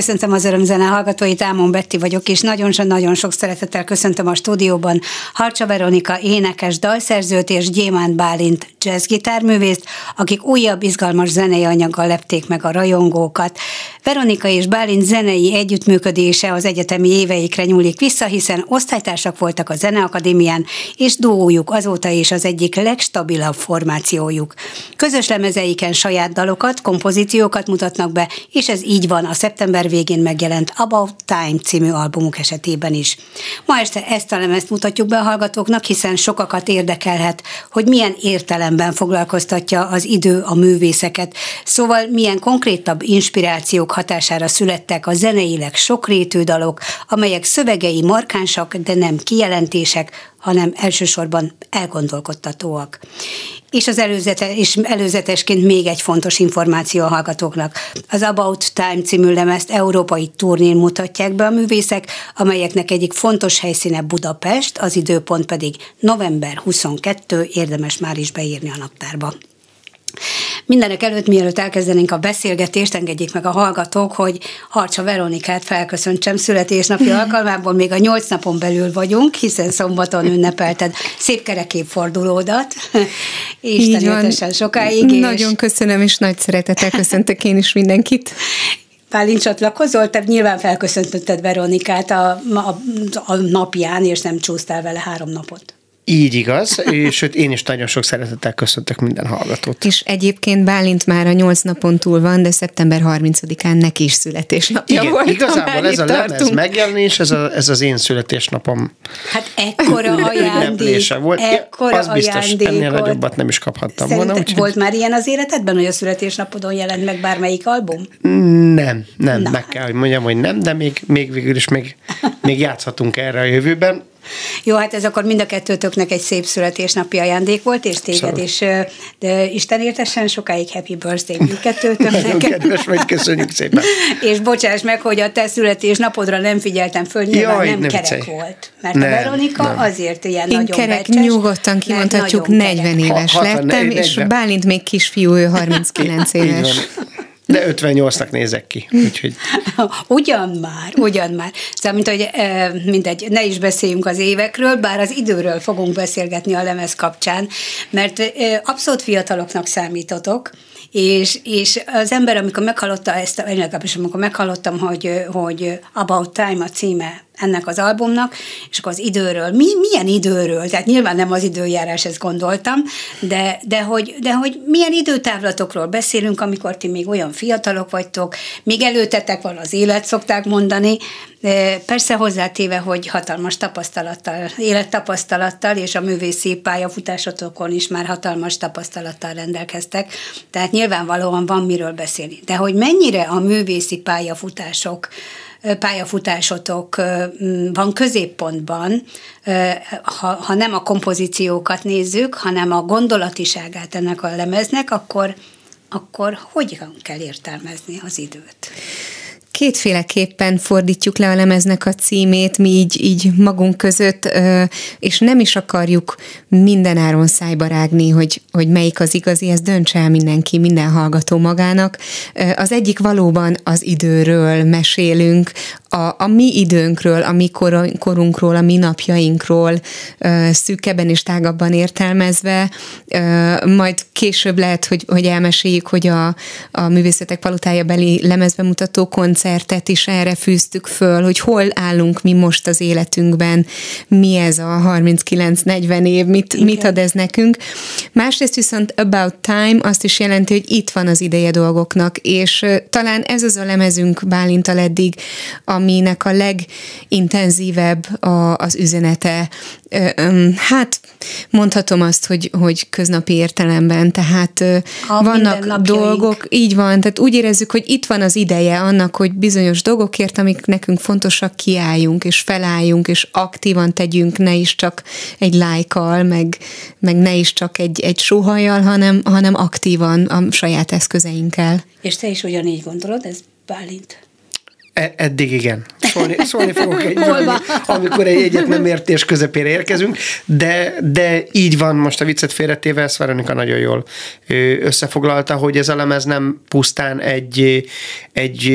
Köszöntöm az örömzene hallgatóit, Ámon Betti vagyok, és nagyon-nagyon sok szeretettel köszöntöm a stúdióban Harcsa Veronika énekes dalszerzőt és Gyémánt Bálint jazzgitárművészt, akik újabb izgalmas zenei anyaggal lepték meg a rajongókat. Veronika és Bálint zenei együttműködése az egyetemi éveikre nyúlik vissza, hiszen osztálytársak voltak a Zeneakadémián, és duójuk azóta is az egyik legstabilabb formációjuk. Közös lemezeiken saját dalokat, kompozíciókat mutatnak be, és ez így van a szeptember végén megjelent About Time című albumuk esetében is. Ma este ezt a lemezt mutatjuk be a hallgatóknak, hiszen sokakat érdekelhet, hogy milyen értelemben foglalkoztatja az idő a művészeket, szóval milyen konkrétabb inspirációk hatására születtek a zeneileg sokrétű dalok, amelyek szövegei markánsak, de nem kijelentések, hanem elsősorban elgondolkodtatóak. És az előzete, és előzetesként még egy fontos információ a hallgatóknak. Az About Time című lemezt európai turnén mutatják be a művészek, amelyeknek egyik fontos helyszíne Budapest, az időpont pedig november 22, érdemes már is beírni a naptárba. Mindenek előtt, mielőtt elkezdenénk a beszélgetést, engedjék meg a hallgatók, hogy Harcsa Veronikát felköszöntsem születésnapi alkalmából, még a nyolc napon belül vagyunk, hiszen szombaton ünnepelted szép kereképfordulódat, Isten éltesen sokáig. És... Nagyon köszönöm, és nagy szeretettel köszöntök én is mindenkit. Pálint csatlakozol, te nyilván felköszöntötted Veronikát a, a, a napján, és nem csúsztál vele három napot. Így igaz, és én is nagyon sok szeretettel köszöntök minden hallgatót. És egyébként Bálint már a nyolc napon túl van, de szeptember 30-án neki is születésnapja Igen, volt. igazából ez a lemez megjelenés, ez, a, ez az én születésnapom. Hát ekkora ajándék. volt. Ekkora az biztos, ennél nagyobbat nem is kaphattam volna. Úgy, volt már ilyen az életedben, hogy a születésnapodon jelent meg bármelyik album? Nem, nem, Na. meg kell, hogy mondjam, hogy nem, de még, még végül is még, még játszhatunk erre a jövőben. Jó, hát ez akkor mind a kettőtöknek egy szép születésnapi ajándék volt, és téged szóval. is, de Isten értesen sokáig happy birthday mindkettőtöknek. Nagyon kedves vagy, köszönjük szépen. és bocsáss meg, hogy a te születésnapodra nem figyeltem föl, nyilván Jaj, nem, nem kerek viccelj. volt. Mert nem, a Veronika nem. azért ilyen Én nagyon kerek, becses, nyugodtan kimondhatjuk, 40 éves ha, lettem, 40. és Bálint még kisfiú, ő 39 éves. De 58-nak nézek ki, úgyhogy... ugyan már, ugyan már. Szóval, mint hogy mindegy, ne is beszéljünk az évekről, bár az időről fogunk beszélgetni a lemez kapcsán, mert abszolút fiataloknak számítotok, és, és az ember, amikor meghallotta ezt, legalábbis amikor meghallottam, hogy, hogy About Time a címe ennek az albumnak, és akkor az időről, mi, milyen időről, tehát nyilván nem az időjárás, ezt gondoltam, de, de, hogy, de hogy milyen időtávlatokról beszélünk, amikor ti még olyan fiatalok vagytok, még előtetek van az élet, szokták mondani, persze hozzátéve, hogy hatalmas tapasztalattal, élettapasztalattal, és a művészi pályafutásotokon is már hatalmas tapasztalattal rendelkeztek, tehát nyilvánvalóan van miről beszélni. De hogy mennyire a művészi pályafutások pályafutásotok van középpontban, ha, ha nem a kompozíciókat nézzük, hanem a gondolatiságát ennek a lemeznek, akkor, akkor hogyan kell értelmezni az időt? Kétféleképpen fordítjuk le a lemeznek a címét, mi így, így magunk között, és nem is akarjuk mindenáron szájba rágni, hogy, hogy melyik az igazi, ez döntse el mindenki, minden hallgató magának. Az egyik valóban az időről mesélünk, a, a mi időnkről, a mi kor, korunkról, a mi napjainkról szűkebben és tágabban értelmezve, majd később lehet, hogy, hogy elmeséljük, hogy a, a Művészetek Palotája beli lemezbemutató koncertet is erre fűztük föl, hogy hol állunk mi most az életünkben, mi ez a 39-40 év, mit, mit ad ez nekünk. Másrészt viszont About Time azt is jelenti, hogy itt van az ideje dolgoknak, és talán ez az a lemezünk Bálintal eddig, a aminek a legintenzívebb a, az üzenete. Hát mondhatom azt, hogy, hogy köznapi értelemben, tehát a vannak dolgok, így van, tehát úgy érezzük, hogy itt van az ideje annak, hogy bizonyos dolgokért, amik nekünk fontosak, kiálljunk, és felálljunk, és aktívan tegyünk, ne is csak egy lájkal, meg, meg ne is csak egy, egy sóhajjal, hanem, hanem aktívan a saját eszközeinkkel. És te is ugyanígy gondolod, ez Bálint? E, eddig igen. Szólni, szólni fogok egy amikor egy egyet nem értés közepére érkezünk, de, de így van most a viccet félretéve, ezt Veronika nagyon jól összefoglalta, hogy ez a lemez nem pusztán egy, egy,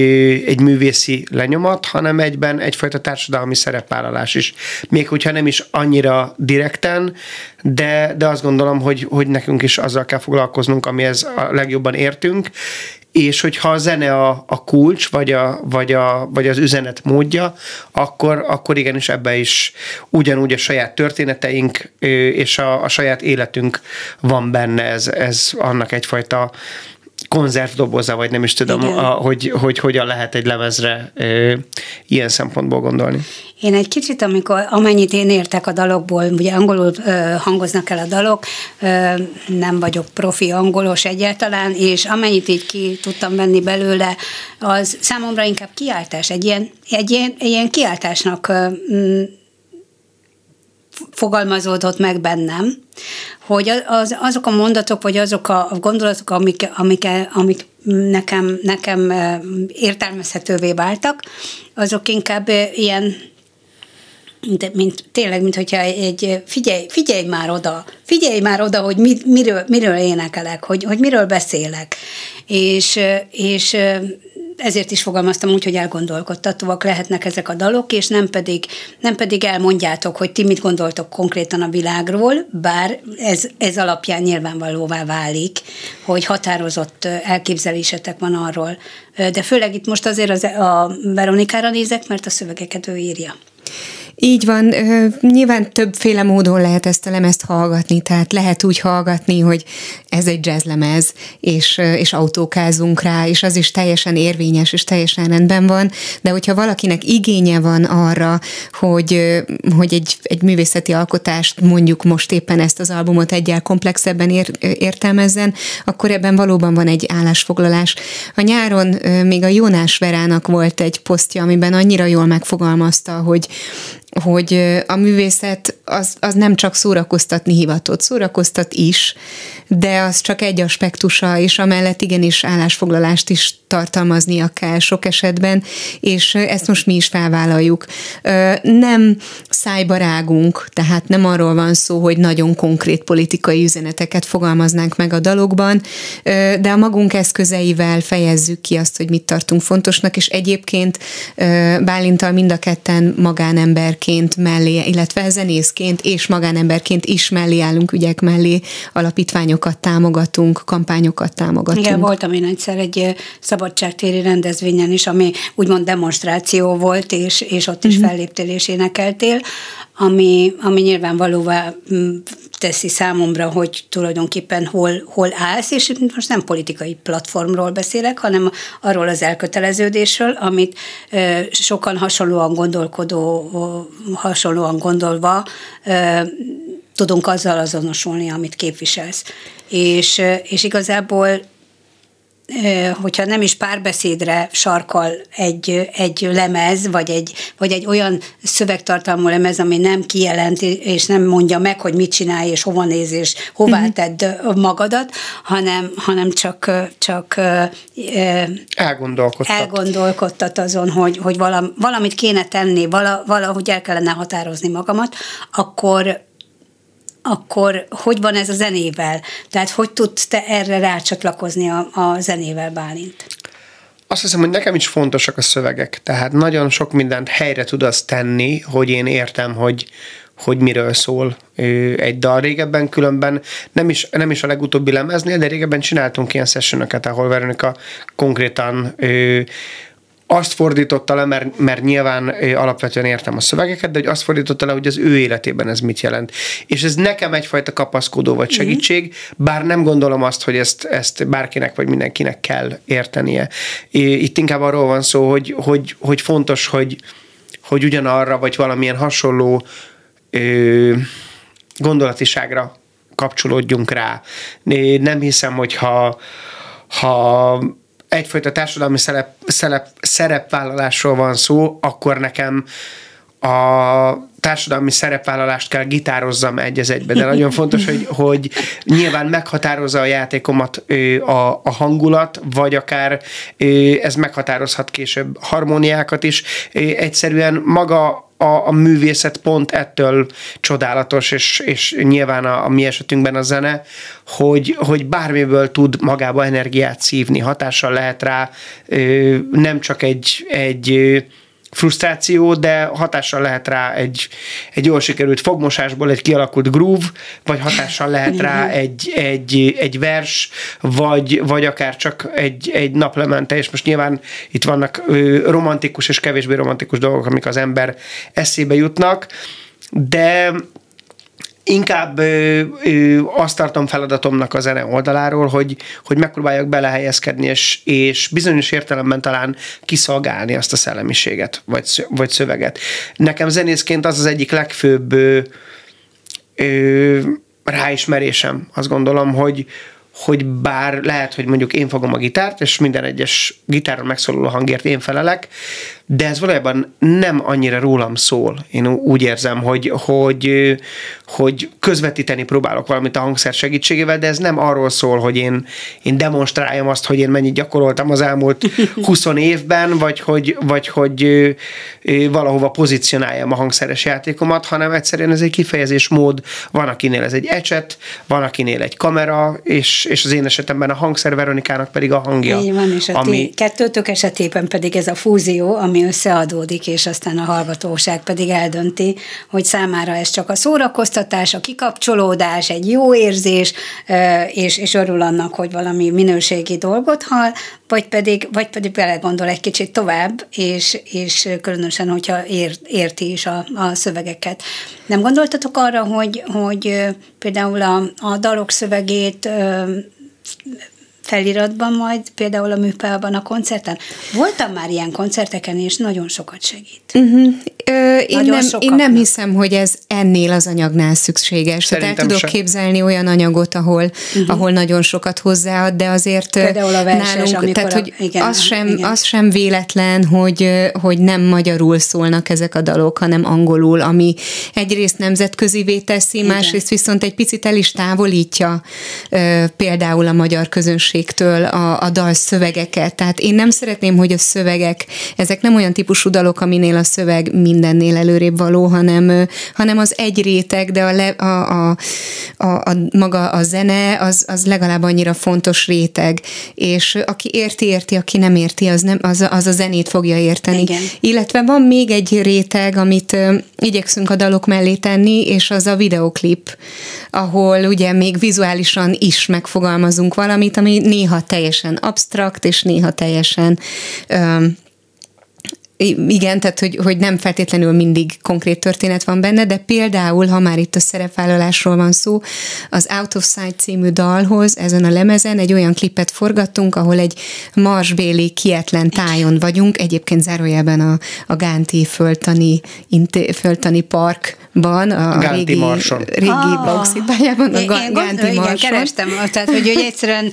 egy művészi lenyomat, hanem egyben egyfajta társadalmi szerepvállalás is. Még hogyha nem is annyira direkten, de, de azt gondolom, hogy, hogy nekünk is azzal kell foglalkoznunk, amihez a legjobban értünk, és hogyha a zene a, a kulcs, vagy, a, vagy, a, vagy az üzenet módja, akkor, akkor igenis ebbe is ugyanúgy a saját történeteink és a, a saját életünk van benne, ez, ez annak egyfajta konzervdoboza, vagy nem is tudom, a, hogy, hogy hogyan lehet egy lemezre ö, ilyen szempontból gondolni. Én egy kicsit, amikor amennyit én értek a dalokból, ugye angolul ö, hangoznak el a dalok, ö, nem vagyok profi angolos egyáltalán, és amennyit így ki tudtam venni belőle, az számomra inkább kiáltás, egy ilyen, egy ilyen, ilyen kiáltásnak ö, fogalmazódott meg bennem, hogy az, azok a mondatok, vagy azok a gondolatok, amik, amik, amik nekem, nekem értelmezhetővé váltak, azok inkább ilyen mint, mint, tényleg, mint hogyha egy, figyelj, figyelj már oda, figyelj már oda, hogy mit, miről, miről énekelek, hogy, hogy miről beszélek. És, és ezért is fogalmaztam úgy, hogy elgondolkodtatóak lehetnek ezek a dalok, és nem pedig, nem pedig elmondjátok, hogy ti mit gondoltok konkrétan a világról, bár ez, ez alapján nyilvánvalóvá válik, hogy határozott elképzelésetek van arról. De főleg itt most azért az, a Veronikára nézek, mert a szövegeket ő írja. Így van, nyilván többféle módon lehet ezt a lemezt hallgatni, tehát lehet úgy hallgatni, hogy ez egy jazzlemez, és, és autókázunk rá, és az is teljesen érvényes, és teljesen rendben van, de hogyha valakinek igénye van arra, hogy, hogy egy, egy művészeti alkotást, mondjuk most éppen ezt az albumot egyel komplexebben ér, értelmezzen, akkor ebben valóban van egy állásfoglalás. A nyáron még a Jónás Verának volt egy posztja, amiben annyira jól megfogalmazta, hogy hogy a művészet az, az nem csak szórakoztatni hivatott, szórakoztat is, de az csak egy aspektusa, és amellett igenis állásfoglalást is tartalmaznia kell sok esetben, és ezt most mi is felvállaljuk. Nem szájbarágunk, tehát nem arról van szó, hogy nagyon konkrét politikai üzeneteket fogalmaznánk meg a dalokban, de a magunk eszközeivel fejezzük ki azt, hogy mit tartunk fontosnak, és egyébként Bálintal mind a ketten magánemberként mellé, illetve zenészként és magánemberként is mellé állunk ügyek mellé, alapítványokat támogatunk, kampányokat támogatunk. Igen, voltam én egyszer egy szabadságtéri rendezvényen is, ami úgymond demonstráció volt, és, és ott is uh-huh. felléptél és énekeltél, ami, ami nyilvánvalóvá mm, teszi számomra, hogy tulajdonképpen hol, hol állsz, és most nem politikai platformról beszélek, hanem arról az elköteleződésről, amit sokan hasonlóan gondolkodó, hasonlóan gondolva tudunk azzal azonosulni, amit képviselsz. És, és igazából hogyha nem is párbeszédre sarkal egy, egy lemez, vagy egy, vagy egy olyan szövegtartalmú lemez, ami nem kijelenti, és nem mondja meg, hogy mit csinálj, és hova néz, és hová uh-huh. tedd magadat, hanem, hanem csak, csak elgondolkodtat. elgondolkodtat azon, hogy, hogy valamit kéne tenni, valahogy el kellene határozni magamat, akkor akkor hogy van ez a zenével? Tehát hogy tudsz te erre rácsatlakozni a, a zenével, Bálint? Azt hiszem, hogy nekem is fontosak a szövegek. Tehát nagyon sok mindent helyre tud az tenni, hogy én értem, hogy, hogy miről szól egy dal. Régebben különben nem is, nem is a legutóbbi lemeznél, de régebben csináltunk ilyen sessionokat, ahol Veronika konkrétan azt fordította le, mert, mert nyilván alapvetően értem a szövegeket, de hogy azt fordította le, hogy az ő életében ez mit jelent. És ez nekem egyfajta kapaszkodó vagy mhm. segítség, bár nem gondolom azt, hogy ezt, ezt bárkinek vagy mindenkinek kell értenie. Itt inkább arról van szó, hogy, hogy, hogy fontos, hogy, hogy ugyanarra, vagy valamilyen hasonló ö, gondolatiságra kapcsolódjunk rá. Nem hiszem, hogy ha, ha egyfajta társadalmi szerep, szerep, szerepvállalásról van szó, akkor nekem a társadalmi szerepvállalást kell gitározzam egy az egybe, de nagyon fontos, hogy, hogy nyilván meghatározza a játékomat a, a hangulat, vagy akár ez meghatározhat később harmóniákat is. Egyszerűen maga a, a művészet pont ettől csodálatos, és, és nyilván a, a mi esetünkben a zene, hogy, hogy bármiből tud magába energiát szívni, hatással lehet rá nem csak egy, egy frusztráció, de hatással lehet rá egy, egy jól sikerült fogmosásból egy kialakult groove, vagy hatással lehet rá egy, egy, egy vers, vagy, vagy akár csak egy, egy naplemente, és most nyilván itt vannak romantikus és kevésbé romantikus dolgok, amik az ember eszébe jutnak, de inkább ö, ö, azt tartom feladatomnak a zene oldaláról, hogy, hogy megpróbáljak belehelyezkedni, és, és bizonyos értelemben talán kiszolgálni azt a szellemiséget, vagy, vagy szöveget. Nekem zenészként az az egyik legfőbb ö, ö, ráismerésem, azt gondolom, hogy, hogy bár lehet, hogy mondjuk én fogom a gitárt, és minden egyes gitáron megszólaló hangért én felelek, de ez valójában nem annyira rólam szól. Én úgy érzem, hogy, hogy, hogy közvetíteni próbálok valamit a hangszer segítségével, de ez nem arról szól, hogy én, én demonstráljam azt, hogy én mennyit gyakoroltam az elmúlt 20 évben, vagy hogy, vagy hogy valahova pozícionáljam a hangszeres játékomat, hanem egyszerűen ez egy kifejezés mód. Van, akinél ez egy ecset, van, akinél egy kamera, és, és az én esetemben a hangszer Veronikának pedig a hangja. Így van, és a ami... kettőtök esetében pedig ez a fúzió, ami ami összeadódik, és aztán a hallgatóság pedig eldönti, hogy számára ez csak a szórakoztatás, a kikapcsolódás, egy jó érzés, és, és örül annak, hogy valami minőségi dolgot hall, vagy pedig, vagy pedig belegondol egy kicsit tovább, és, és különösen, hogyha ért, érti is a, a szövegeket. Nem gondoltatok arra, hogy, hogy például a, a dalok szövegét feliratban majd, például a műpában a koncerten. Voltam már ilyen koncerteken, és nagyon sokat segít. Uh-huh. Ö, én, nem, én nem hiszem, hogy ez ennél az anyagnál szükséges. Tehát el tudok sem. képzelni olyan anyagot, ahol, uh-huh. ahol nagyon sokat hozzáad, de azért Például a verses, nálunk, tehát, hogy a, igen, az, sem, igen. az sem véletlen, hogy, hogy nem magyarul szólnak ezek a dalok, hanem angolul, ami egyrészt nemzetközi teszi, igen. másrészt viszont egy picit el is távolítja például a magyar közönség minőségtől a, a dal szövegeket. Tehát én nem szeretném, hogy a szövegek, ezek nem olyan típusú dalok, aminél a szöveg mindennél előrébb való, hanem, hanem az egy réteg, de a, le, a, a, a, a maga a zene az, az legalább annyira fontos réteg. És aki érti, érti, aki nem érti, az, nem, az, az a zenét fogja érteni. Igen. Illetve van még egy réteg, amit igyekszünk a dalok mellé tenni, és az a videoklip, ahol ugye még vizuálisan is megfogalmazunk valamit, ami néha teljesen absztrakt, és néha teljesen igen, tehát hogy, hogy nem feltétlenül mindig konkrét történet van benne, de például, ha már itt a szerepvállalásról van szó, az Out of Sight című dalhoz ezen a lemezen egy olyan klipet forgattunk, ahol egy marsbéli kietlen tájon vagyunk, egyébként zárójában a, a Gánti föltani, inté, föltani park ban, a Gánti régi, Marson. régi ah. bauxitpályában, a Gánti igen, Marson. kerestem, tehát hogy, hogy egyszerűen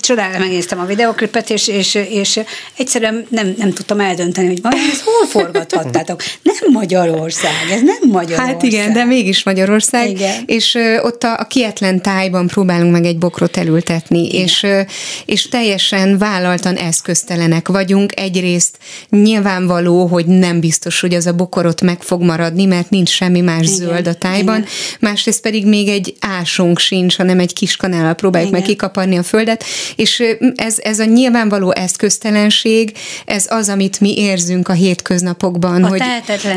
csodálom, megnéztem a videoklipet, és, és, és egyszerűen nem, nem tudtam eldönteni, hogy van, ezt hol forgathattátok? Nem Magyarország, ez nem Magyarország. Hát igen, de mégis Magyarország, igen. és ott a, a kietlen tájban próbálunk meg egy bokrot elültetni, és, és teljesen vállaltan eszköztelenek vagyunk. Egyrészt nyilvánvaló, hogy nem biztos, hogy az a bokorot meg fog maradni, mert nincs semmi más Igen. zöld a tájban, Igen. másrészt pedig még egy ásunk sincs, hanem egy kis kanállal próbáljuk Igen. meg kikaparni a földet, és ez, ez a nyilvánvaló eszköztelenség, ez az, amit mi érzünk a hétköznapokban, a hogy,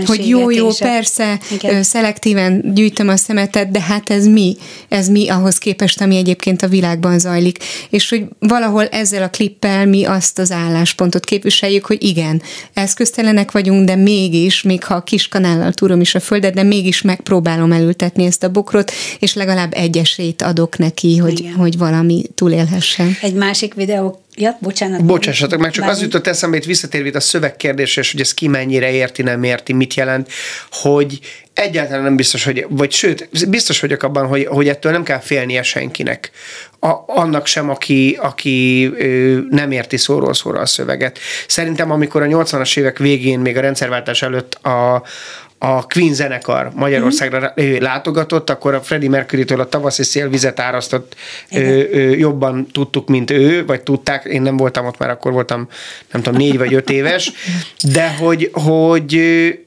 hogy jó, jó, is. persze, Igen. szelektíven gyűjtöm a szemetet, de hát ez mi? Ez mi ahhoz képest, ami egyébként a világban zajlik. És hogy valahol ezzel a klippel mi azt az álláspontot képviseljük, hogy igen, eszköztelenek vagyunk, de mégis, még ha a kis kanállal túrom is a földet, de mégis megpróbálom elültetni ezt a bokrot, és legalább egy esélyt adok neki, hogy, hogy valami túlélhessen. Egy másik videó Ja, bocsánat. Bocsássatok meg, csak az jutott eszembe, itt visszatérve a szövegkérdésre, és hogy ez ki mennyire érti, nem érti, mit jelent, hogy egyáltalán nem biztos, hogy, vagy sőt, biztos vagyok abban, hogy, hogy ettől nem kell félnie senkinek. A, annak sem, aki, aki ö, nem érti szóról szóra a szöveget. Szerintem, amikor a 80-as évek végén, még a rendszerváltás előtt a, a Queen zenekar Magyarországra uh-huh. látogatott, akkor a Freddie Mercury-től a tavaszi szélvizet árasztott ö, ö, jobban tudtuk, mint ő, vagy tudták, én nem voltam ott, mert akkor voltam, nem tudom, négy vagy öt éves, de hogy, hogy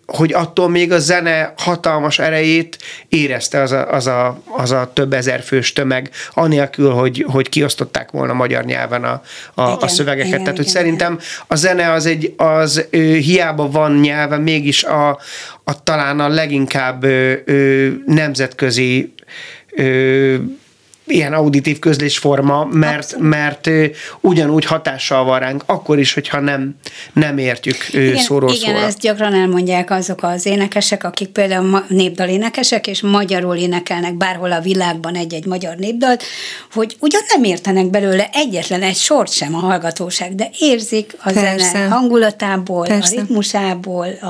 hogy attól még a zene hatalmas erejét érezte az a, az a, az a több ezer fős tömeg, anélkül, hogy, hogy kiosztották volna magyar nyelven a, a, igen, a szövegeket. Igen, Tehát, hogy igen, szerintem a zene az egy, az ö, hiába van nyelven, mégis a, a talán a leginkább ö, ö, nemzetközi ö, ilyen auditív közlésforma, mert, mert ugyanúgy hatással van ránk, akkor is, hogyha nem, nem értjük igen, szóról Igen, szóra. ezt gyakran elmondják azok az énekesek, akik például népdalénekesek, és magyarul énekelnek bárhol a világban egy-egy magyar népdalt, hogy ugyan nem értenek belőle egyetlen egy sort sem a hallgatóság, de érzik a Persze. zene hangulatából, Persze. a ritmusából, a,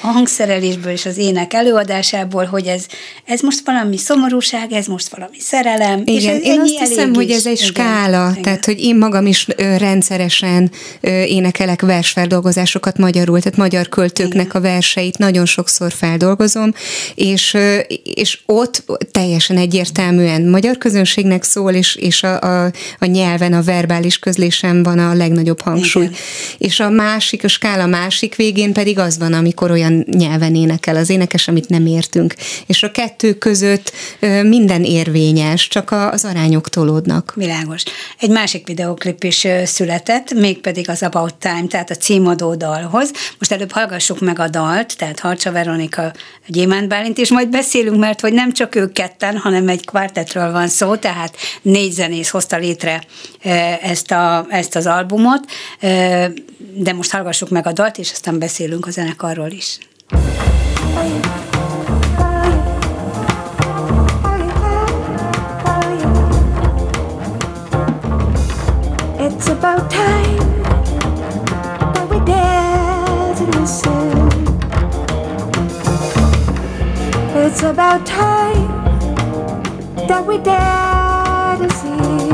a hangszerelésből és az ének előadásából, hogy ez, ez most valami szomorúság, ez most valami szerelem, igen, ez én azt hiszem, hogy ez egy igen, skála, igen. tehát hogy én magam is ö, rendszeresen ö, énekelek versfeldolgozásokat magyarul, tehát magyar költőknek igen. a verseit nagyon sokszor feldolgozom, és, ö, és ott teljesen egyértelműen magyar közönségnek szól, és, és a, a, a nyelven, a verbális közlésen van a legnagyobb hangsúly. Igen. És a másik, a skála másik végén pedig az van, amikor olyan nyelven énekel az énekes, amit nem értünk. És a kettő között minden érvényes, csak a az arányok tolódnak. Világos. Egy másik videoklip is született, mégpedig az About Time, tehát a címadó dalhoz. Most előbb hallgassuk meg a dalt, tehát Harcsa Veronika, Gyémánt Bálint, és majd beszélünk, mert hogy nem csak ők ketten, hanem egy kvartetről van szó, tehát négy zenész hozta létre ezt, a, ezt az albumot, de most hallgassuk meg a dalt, és aztán beszélünk a zenekarról is. It's about time that we dare to listen. It's about time that we dare to see.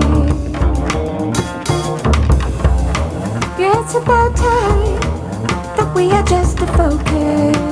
It's about time that we adjust the focus.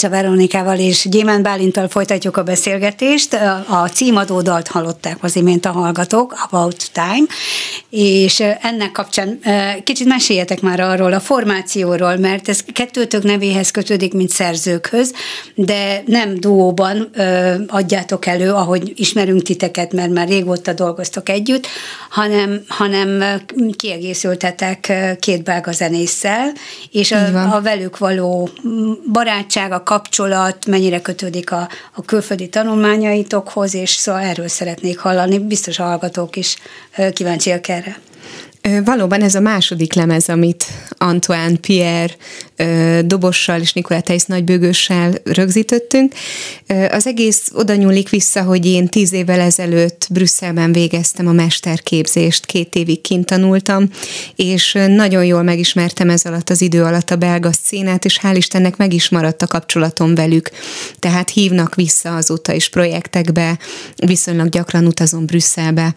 Harcsa Veronikával és Gyémán Bálintal folytatjuk a beszélgetést. A címadó dalt hallották az imént a hallgatók, About Time, és ennek kapcsán kicsit meséljetek már arról a formációról, mert ez kettőtök nevéhez kötődik, mint szerzőkhöz, de nem duóban adjátok elő, ahogy ismerünk titeket, mert már régóta dolgoztok együtt, hanem, hanem kiegészültetek két belga zenésszel, és a, a velük való barátság, a kapcsolat mennyire kötődik a, a külföldi tanulmányaitokhoz, és szóval erről szeretnék hallani. Biztos a hallgatók is kíváncsiak erre. Valóban ez a második lemez, amit Antoine Pierre dobossal és Nikolá Tejsz nagybőgőssel rögzítettünk. Az egész oda nyúlik vissza, hogy én tíz évvel ezelőtt Brüsszelben végeztem a mesterképzést, két évig kint tanultam, és nagyon jól megismertem ez alatt az idő alatt a belga színát, és hál' Istennek meg is maradt a kapcsolatom velük. Tehát hívnak vissza azóta is projektekbe, viszonylag gyakran utazom Brüsszelbe,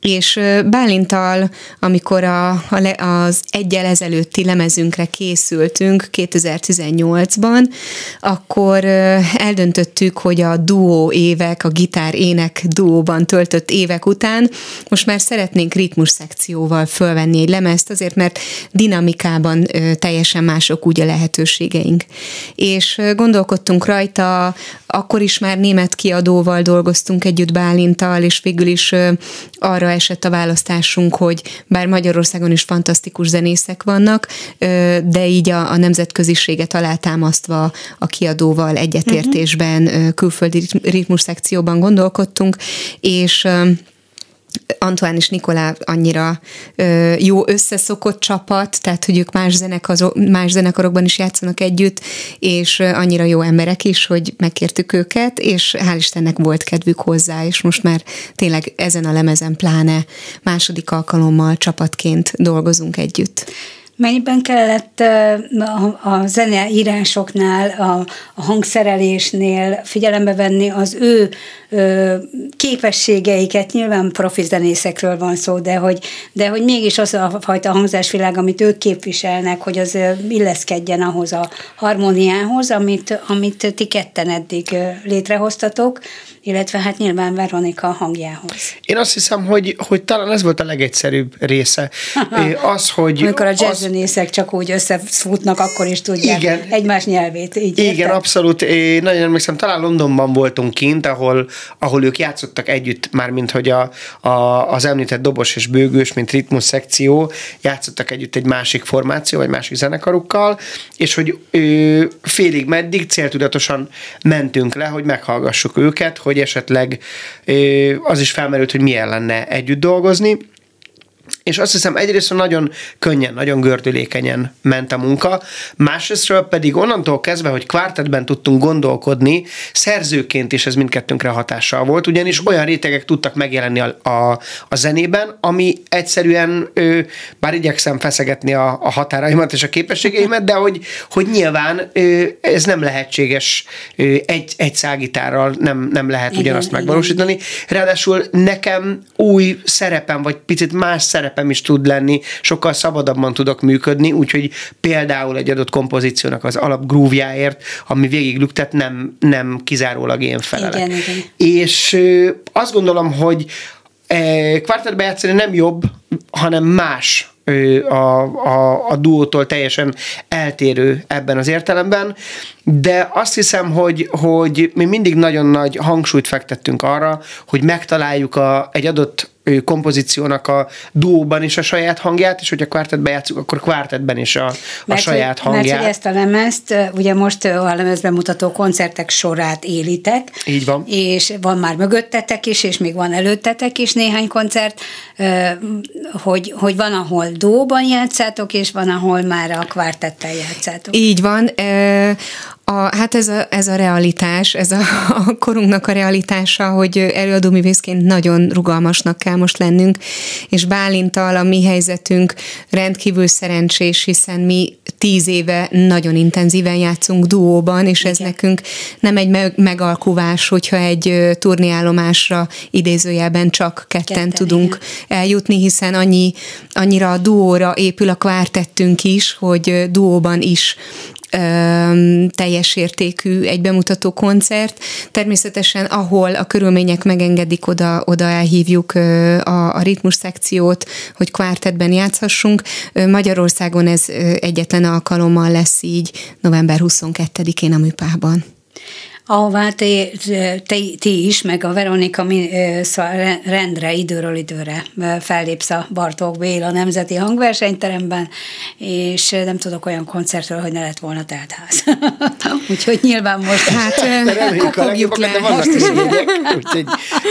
és Bálintal, amikor a, a, az egyel ezelőtti lemezünkre készültünk 2018-ban, akkor eldöntöttük, hogy a duó évek, a gitár-ének duóban töltött évek után most már szeretnénk ritmus szekcióval fölvenni egy lemezt, azért mert dinamikában teljesen mások úgy a lehetőségeink. És gondolkodtunk rajta, akkor is már német kiadóval dolgoztunk együtt Bálintal, és végül is arra esett a választásunk, hogy bár Magyarországon is fantasztikus zenészek vannak, de így a, a nemzetköziséget alátámasztva a kiadóval egyetértésben külföldi ritmus szekcióban gondolkodtunk, és Antoine és Nikolá annyira ö, jó összeszokott csapat, tehát hogy ők más, zenekar, más zenekarokban is játszanak együtt, és annyira jó emberek is, hogy megkértük őket, és hál' Istennek volt kedvük hozzá, és most már tényleg ezen a lemezen pláne második alkalommal csapatként dolgozunk együtt. Mennyiben kellett a zeneírásoknál, a, a hangszerelésnél figyelembe venni az ő képességeiket, nyilván profi zenészekről van szó, de hogy, de hogy mégis az a fajta hangzásvilág, amit ők képviselnek, hogy az illeszkedjen ahhoz a harmóniához, amit, amit ti ketten eddig létrehoztatok, illetve hát nyilván Veronika hangjához. Én azt hiszem, hogy, hogy talán ez volt a legegyszerűbb része. az, hogy... Amikor a jazzzenészek az... csak úgy összefutnak, akkor is tudják igen, egymás nyelvét. Így igen, érted? abszolút. Én nagyon emlékszem, talán Londonban voltunk kint, ahol, ahol ők játszottak együtt, már mint hogy a, a, az említett dobos és bőgős, mint ritmus szekció, játszottak együtt egy másik formáció, vagy másik zenekarukkal, és hogy ő, félig meddig céltudatosan mentünk le, hogy meghallgassuk őket, hogy esetleg az is felmerült, hogy milyen lenne együtt dolgozni, és azt hiszem egyrészt nagyon könnyen, nagyon gördülékenyen ment a munka, másrésztről pedig onnantól kezdve, hogy kvártetben tudtunk gondolkodni, szerzőként is ez mindkettőnkre hatással volt, ugyanis olyan rétegek tudtak megjelenni a, a, a zenében, ami egyszerűen, ő, bár igyekszem feszegetni a, a határaimat és a képességeimet, de hogy, hogy nyilván ő, ez nem lehetséges ő, egy, egy szágitárral nem, nem lehet igen, ugyanazt igen. megvalósítani. Ráadásul nekem új szerepem, vagy picit más szerepem is tud lenni, sokkal szabadabban tudok működni, úgyhogy például egy adott kompozíciónak az alap grúvjáért, ami végig lüktet, nem, nem kizárólag én felelek. Igen, igen. És azt gondolom, hogy kvártetbe játszani nem jobb, hanem más a, a, a duótól teljesen eltérő ebben az értelemben, de azt hiszem, hogy, hogy mi mindig nagyon nagy hangsúlyt fektettünk arra, hogy megtaláljuk a, egy adott kompozíciónak a duóban is a saját hangját, és hogyha kvártetbe játszunk, akkor kvártetben is a, a mert, saját hangját. Mert hogy ezt a lemezt, ugye most a lemezbemutató koncertek sorát élitek. Így van. És van már mögöttetek is, és még van előttetek is néhány koncert, hogy, hogy van, ahol duóban játszátok, és van, ahol már a kvártettel játszátok. Így van. A, hát ez a, ez a realitás, ez a, a korunknak a realitása, hogy előadóművészként nagyon rugalmasnak kell most lennünk, és Bálintal a mi helyzetünk rendkívül szerencsés, hiszen mi tíz éve nagyon intenzíven játszunk duóban, és ez Igen. nekünk nem egy meg, megalkuvás, hogyha egy turnéállomásra idézőjelben csak ketten, ketten tudunk igen. eljutni, hiszen annyi, annyira a duóra épül a kvártettünk is, hogy duóban is teljes értékű egy bemutató koncert. Természetesen, ahol a körülmények megengedik, oda, oda elhívjuk a, a ritmus szekciót, hogy kvártetben játszhassunk. Magyarországon ez egyetlen alkalommal lesz így november 22-én a műpában. Ahová te, te, ti is, meg a Veronika szóval rendre, időről időre fellépsz a Bartók Béla Nemzeti Hangversenyteremben, és nem tudok olyan koncertről, hogy ne lett volna teltház. úgyhogy nyilván most hát kopogjuk le. De most is úgyhogy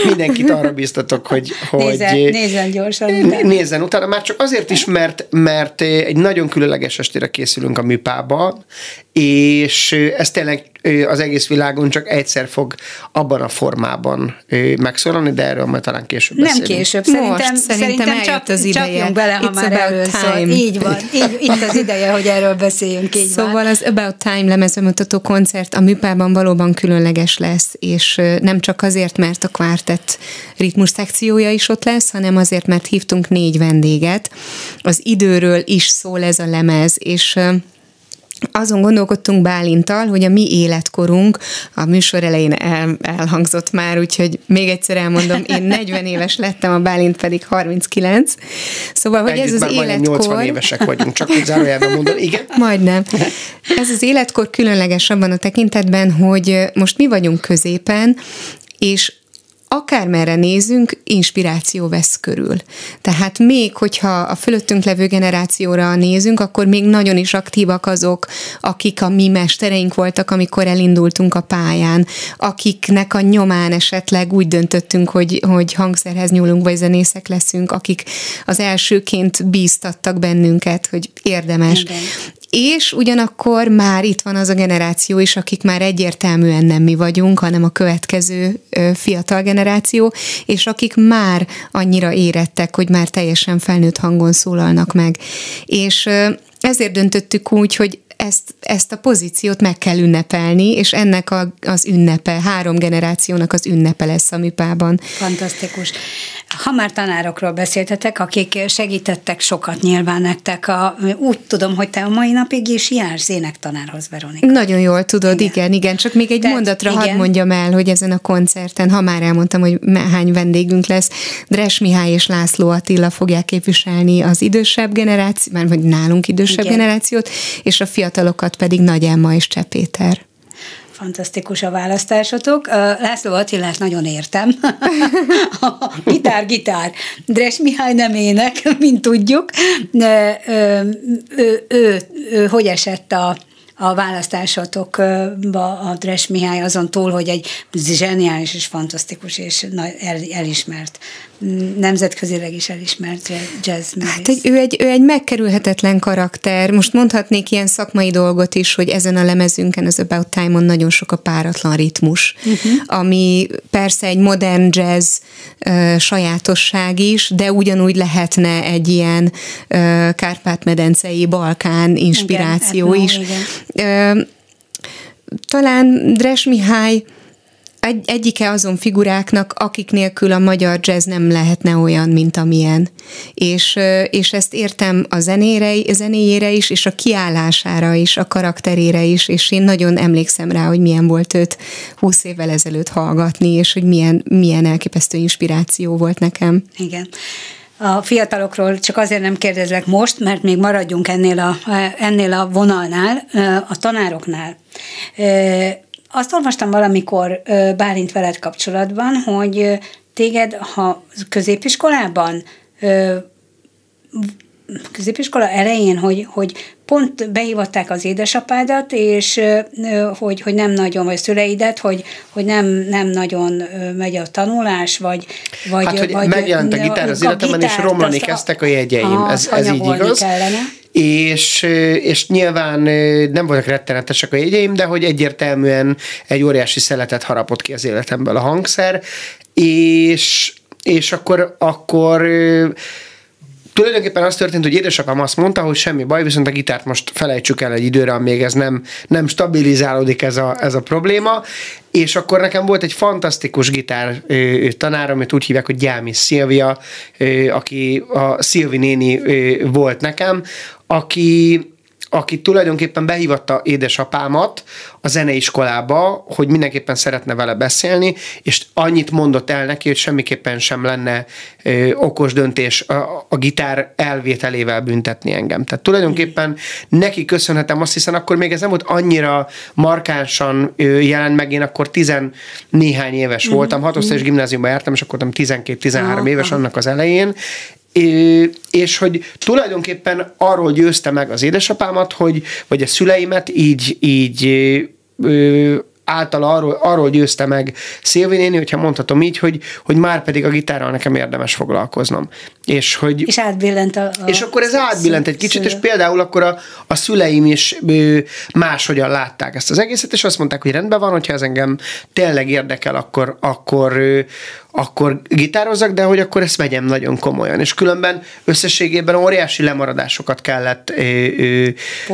mindenkit arra biztatok, hogy, hogy nézzen, nézzen gyorsan utána. Nézzen utána, már csak azért is, mert, mert egy nagyon különleges estére készülünk a műpába, és ez tényleg az egész világon csak egyszer fog abban a formában megszólalni, de erről majd talán később Nem beszélünk. később, szerintem, Most, szerintem, szerintem csak, az ideje. Csapjunk bele, ha It's már először. Így van, így, itt az ideje, hogy erről beszéljünk. Így szóval van. az About Time lemezbemutató koncert a műpában valóban különleges lesz, és nem csak azért, mert a kvártett ritmus szekciója is ott lesz, hanem azért, mert hívtunk négy vendéget. Az időről is szól ez a lemez, és azon gondolkodtunk Bálintal, hogy a mi életkorunk a műsor elején el, elhangzott már, úgyhogy még egyszer elmondom, én 40 éves lettem, a Bálint pedig 39. Szóval, hogy Együtt ez az életkor... 80 évesek vagyunk, csak úgy zárójelben mondom, igen. Majdnem. Ez az életkor különleges abban a tekintetben, hogy most mi vagyunk középen, és akármerre nézünk, inspiráció vesz körül. Tehát még, hogyha a fölöttünk levő generációra nézünk, akkor még nagyon is aktívak azok, akik a mi mestereink voltak, amikor elindultunk a pályán, akiknek a nyomán esetleg úgy döntöttünk, hogy, hogy hangszerhez nyúlunk, vagy zenészek leszünk, akik az elsőként bíztattak bennünket, hogy érdemes. Igen és ugyanakkor már itt van az a generáció is, akik már egyértelműen nem mi vagyunk, hanem a következő fiatal generáció, és akik már annyira érettek, hogy már teljesen felnőtt hangon szólalnak meg. És ezért döntöttük úgy, hogy ezt, ezt a pozíciót meg kell ünnepelni, és ennek a, az ünnepe, három generációnak az ünnepe lesz a műpában. Fantasztikus. Ha már tanárokról beszéltetek, akik segítettek sokat nyilván nektek, a, úgy tudom, hogy te a mai napig is jársz énektanárhoz, Veronika. Nagyon jól tudod, igen, igen, igen. csak még egy Tehát, mondatra igen. hadd mondjam el, hogy ezen a koncerten, ha már elmondtam, hogy hány vendégünk lesz, Dres Mihály és László Attila fogják képviselni az idősebb generációt, vagy nálunk idősebb igen. generációt, és a fiatalokat pedig Nagy Emma és Csepéter fantasztikus a választásotok. László Attilát nagyon értem. gitár, gitár. Dres Mihály nem ének, mint tudjuk. Ő, ő, ő, ő, hogy esett a, a választásotokba a Dres Mihály azon túl, hogy egy zseniális és fantasztikus és el, elismert nemzetközileg is elismert jazz Hát, hogy ő egy, ő egy megkerülhetetlen karakter. Most mondhatnék ilyen szakmai dolgot is, hogy ezen a lemezünkön, az About Time-on nagyon sok a páratlan ritmus, uh-huh. ami persze egy modern jazz uh, sajátosság is, de ugyanúgy lehetne egy ilyen uh, Kárpát-medencei Balkán inspiráció igen, is. Igen. Talán Dres Mihály egy, egyike azon figuráknak, akik nélkül a magyar jazz nem lehetne olyan, mint amilyen. És, és ezt értem a zenére, zenéjére is, és a kiállására is, a karakterére is, és én nagyon emlékszem rá, hogy milyen volt őt 20 évvel ezelőtt hallgatni, és hogy milyen, milyen elképesztő inspiráció volt nekem. Igen. A fiatalokról csak azért nem kérdezlek most, mert még maradjunk ennél a, ennél a vonalnál, a tanároknál. Azt olvastam valamikor Bálint veled kapcsolatban, hogy téged, ha középiskolában középiskola elején, hogy, hogy pont behívatták az édesapádat, és hogy, hogy nem nagyon, vagy szüleidet, hogy, hogy nem, nem nagyon megy a tanulás, vagy... vagy hát, hogy vagy, megjelent a gitár az életemben, és romlani kezdtek a jegyeim. A, ez, ez így igaz. Kellene és, és nyilván nem voltak rettenetesek a jegyeim, de hogy egyértelműen egy óriási szeletet harapott ki az életemből a hangszer, és, és akkor, akkor tulajdonképpen az történt, hogy édesapám azt mondta, hogy semmi baj, viszont a gitárt most felejtsük el egy időre, amíg ez nem, nem stabilizálódik ez a, ez a probléma, és akkor nekem volt egy fantasztikus gitár tanár, amit úgy hívják, hogy Gyámi Szilvia, aki a Szilvi néni volt nekem, aki aki tulajdonképpen behívatta édesapámat a zeneiskolába, hogy mindenképpen szeretne vele beszélni, és annyit mondott el neki, hogy semmiképpen sem lenne ö, okos döntés a, a gitár elvételével büntetni engem. Tehát tulajdonképpen neki köszönhetem azt, hiszen akkor még ez nem volt annyira markánsan ö, jelent meg, én akkor tizen néhány éves mm-hmm. voltam, hatosztályos gimnáziumban jártam, és akkor nem 12-13 éves annak az elején, és hogy tulajdonképpen arról győzte meg az édesapámat, hogy, vagy a szüleimet így, így által arról, arról győzte meg Szilvi néni, hogyha mondhatom így, hogy, hogy már pedig a gitárral nekem érdemes foglalkoznom. És, hogy, és átbillent a, a És akkor ez átbillent egy kicsit, szülő. és például akkor a, a szüleim is máshogyan látták ezt az egészet, és azt mondták, hogy rendben van, hogyha ez engem tényleg érdekel, akkor, akkor, akkor gitározzak, de hogy akkor ezt vegyem nagyon komolyan. És különben összességében óriási lemaradásokat kellett ö, ö,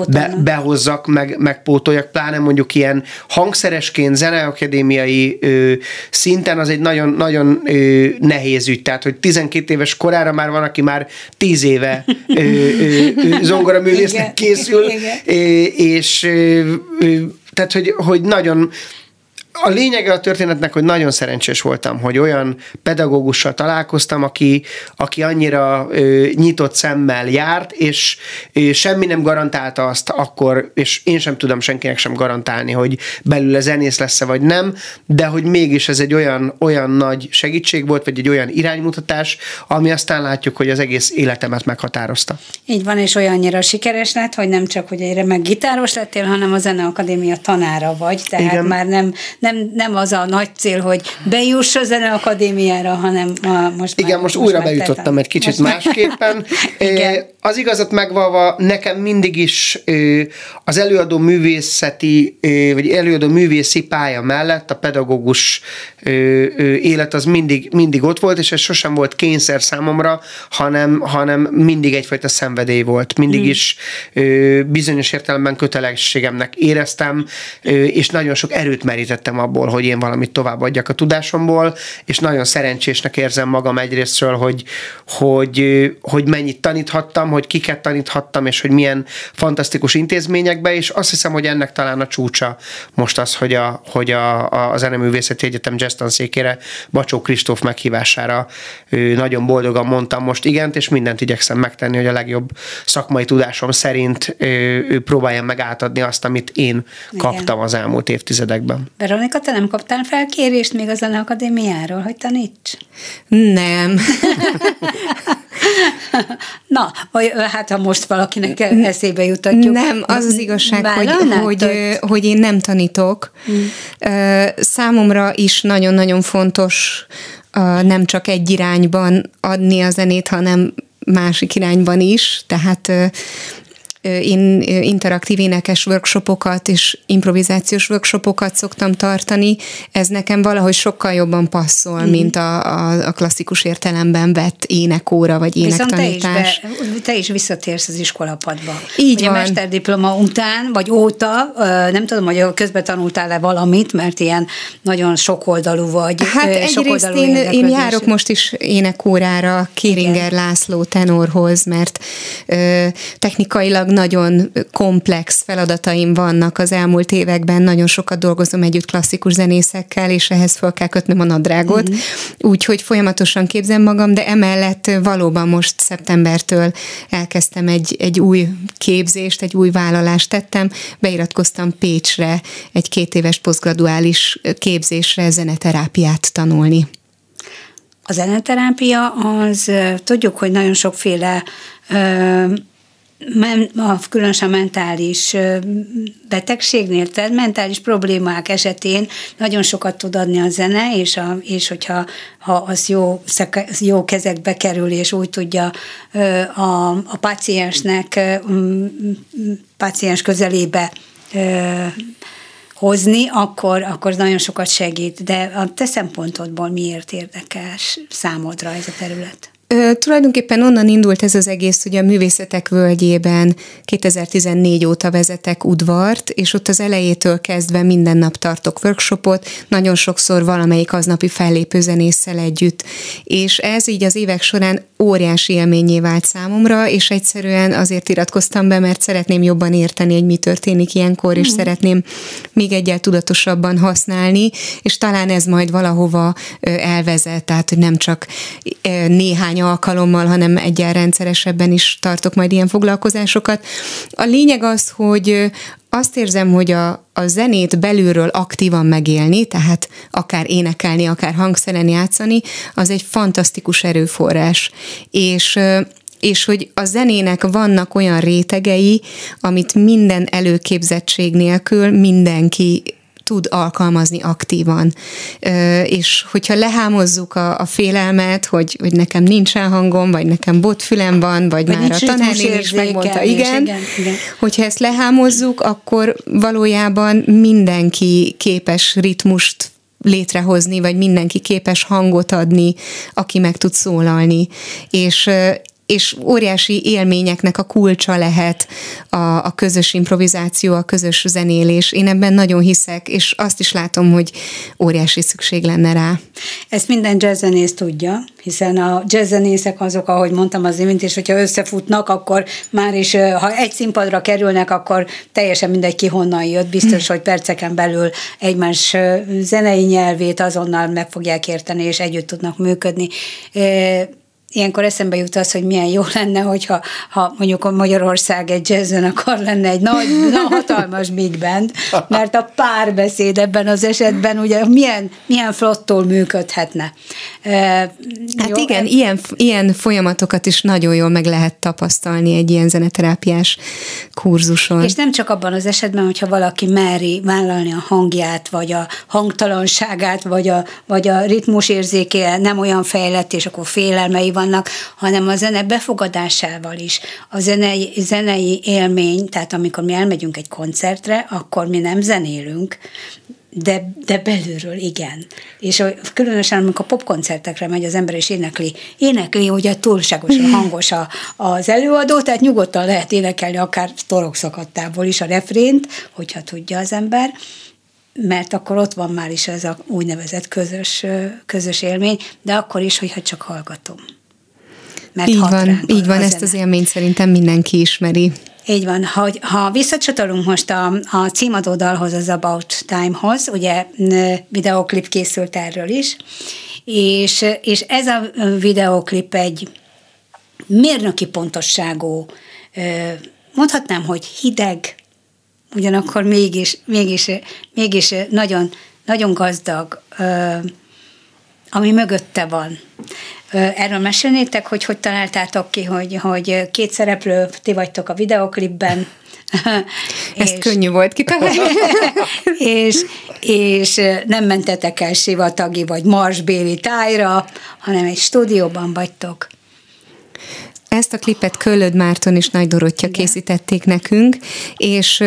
be, behozzak, meg, megpótoljak, pláne mondjuk ilyen hangszeresként, zeneakadémiai ö, szinten az egy nagyon, nagyon ö, nehéz ügy. Tehát, hogy 12 éves korára már van, aki már 10 éve ö, ö, ö, zongoraművésznek készül, Igen. és ö, ö, tehát, hogy, hogy nagyon a lényege a történetnek, hogy nagyon szerencsés voltam, hogy olyan pedagógussal találkoztam, aki, aki annyira ö, nyitott szemmel járt, és ö, semmi nem garantálta azt akkor, és én sem tudom senkinek sem garantálni, hogy belőle zenész lesz-e vagy nem, de hogy mégis ez egy olyan, olyan nagy segítség volt, vagy egy olyan iránymutatás, ami aztán látjuk, hogy az egész életemet meghatározta. Így van, és olyannyira sikeres lett, hogy nem csak, hogy egy remek gitáros lettél, hanem a Zeneakadémia tanára vagy, tehát Igen. már nem, nem nem, nem az a nagy cél, hogy bejuss a zeneakadémiára, hanem a, most Igen, már, most, most újra bejutottam egy kicsit most másképpen. Igen. Az igazat megvalva, nekem mindig is az előadó művészeti, vagy előadó művészi pálya mellett a pedagógus élet az mindig, mindig ott volt, és ez sosem volt kényszer számomra, hanem, hanem mindig egyfajta szenvedély volt. Mindig hmm. is bizonyos értelemben kötelességemnek éreztem, és nagyon sok erőt merítettem abból, hogy én valamit továbbadjak a tudásomból, és nagyon szerencsésnek érzem magam egyrésztről, hogy, hogy, hogy mennyit taníthattam, hogy kiket taníthattam, és hogy milyen fantasztikus intézményekbe, és azt hiszem, hogy ennek talán a csúcsa most az, hogy a, hogy a, a Zeneművészeti Egyetem jazz tanszékére Bacsó Kristóf meghívására ő nagyon boldogan mondtam most igent, és mindent igyekszem megtenni, hogy a legjobb szakmai tudásom szerint ő, ő próbáljam meg átadni azt, amit én Igen. kaptam az elmúlt évtizedekben. Veronika, te nem kaptál felkérést még a Zeneakadémiáról, hogy taníts? Nem. Na, vagy, hát ha most valakinek eszébe jutatjuk. Nem, az az igazság, hogy, hogy, hogy én nem tanítok. Hmm. Számomra is nagyon-nagyon fontos nem csak egy irányban adni a zenét, hanem másik irányban is, tehát én interaktív énekes workshopokat és improvizációs workshopokat szoktam tartani, ez nekem valahogy sokkal jobban passzol, mm. mint a, a, a klasszikus értelemben vett énekóra vagy énektanítás. Viszont te is, be, te is visszatérsz az iskolapadba. Így Ugye van. mesterdiploma után, vagy óta, nem tudom, hogy közben tanultál-e valamit, mert ilyen nagyon sokoldalú vagy. Hát egyrészt én, én járok most is énekórára Kéringer Igen. László tenorhoz, mert ö, technikailag nagyon komplex feladataim vannak az elmúlt években, nagyon sokat dolgozom együtt klasszikus zenészekkel, és ehhez fel kell kötnöm a nadrágot, mm-hmm. úgyhogy folyamatosan képzem magam, de emellett valóban most szeptembertől elkezdtem egy, egy új képzést, egy új vállalást tettem, beiratkoztam Pécsre egy két éves posztgraduális képzésre zeneterápiát tanulni. A zeneterápia az, tudjuk, hogy nagyon sokféle a különösen mentális betegségnél, tehát mentális problémák esetén nagyon sokat tud adni a zene, és, a, és hogyha ha az jó, jó kezekbe kerül, és úgy tudja a, a páciensnek, páciens közelébe hozni, akkor, akkor nagyon sokat segít. De a te szempontodból miért érdekes számodra ez a terület? Ö, tulajdonképpen onnan indult ez az egész, hogy a művészetek völgyében 2014 óta vezetek udvart, és ott az elejétől kezdve minden nap tartok workshopot, nagyon sokszor valamelyik aznapi fellépő zenésszel együtt. És ez így az évek során óriási élményé vált számomra, és egyszerűen azért iratkoztam be, mert szeretném jobban érteni, hogy mi történik ilyenkor, és mm. szeretném még egyel tudatosabban használni, és talán ez majd valahova elvezet, tehát hogy nem csak néhány alkalommal, hanem egyen rendszeresebben is tartok majd ilyen foglalkozásokat. A lényeg az, hogy azt érzem, hogy a, a zenét belülről aktívan megélni, tehát akár énekelni, akár hangszeren játszani, az egy fantasztikus erőforrás. És és hogy a zenének vannak olyan rétegei, amit minden előképzettség nélkül mindenki tud alkalmazni aktívan. És hogyha lehámozzuk a, a félelmet, hogy, hogy nekem nincsen hangom, vagy nekem botfülem van, vagy, vagy már a tanárnél is megmondta, igen, igen, igen. Hogyha ezt lehámozzuk, akkor valójában mindenki képes ritmust létrehozni, vagy mindenki képes hangot adni, aki meg tud szólalni. És, és óriási élményeknek a kulcsa lehet a, a közös improvizáció, a közös zenélés. Én ebben nagyon hiszek, és azt is látom, hogy óriási szükség lenne rá. Ezt minden jazzzenész tudja, hiszen a jazzzenészek azok, ahogy mondtam az imént, és hogyha összefutnak, akkor már is, ha egy színpadra kerülnek, akkor teljesen mindegy ki honnan jött, biztos, hogy perceken belül egymás zenei nyelvét azonnal meg fogják érteni, és együtt tudnak működni ilyenkor eszembe jut az, hogy milyen jó lenne, hogyha ha mondjuk a Magyarország egy jazzen akar lenne egy nagy, nagy hatalmas big band, mert a párbeszéd ebben az esetben ugye milyen, milyen flottul működhetne. Hát jó, igen, e- ilyen, ilyen folyamatokat is nagyon jól meg lehet tapasztalni egy ilyen zeneterápiás kurzuson. És nem csak abban az esetben, hogyha valaki meri vállalni a hangját, vagy a hangtalanságát, vagy a, vagy a ritmusérzéke nem olyan fejlett, és akkor félelmei vannak, hanem a zene befogadásával is. A zenei, zenei élmény, tehát amikor mi elmegyünk egy koncertre, akkor mi nem zenélünk, de, de belülről igen. És különösen, amikor popkoncertekre megy az ember és énekli, énekli ugye túlságosan hangos a, az előadó, tehát nyugodtan lehet énekelni akár torokszakadtából is a refrént, hogyha tudja az ember, mert akkor ott van már is ez a úgynevezett közös, közös élmény, de akkor is, hogyha csak hallgatom mert így van, így van, ezt az élményt szerintem mindenki ismeri. Így van, ha, ha visszacsatolunk most a, a címadó dalhoz, az About Time-hoz, ugye videoklip készült erről is, és, és ez a videoklip egy mérnöki pontosságú, mondhatnám, hogy hideg, ugyanakkor mégis, mégis, mégis nagyon, nagyon gazdag, ami mögötte van. Erről mesélnétek, hogy hogy találtátok ki, hogy, hogy két szereplő, ti vagytok a videoklipben. Ez és, könnyű volt kitalálni. és, és nem mentetek el sivatagi vagy marsbéli tájra, hanem egy stúdióban vagytok. Ezt a klipet Kölöd Márton és Nagy Dorottya Igen. készítették nekünk, és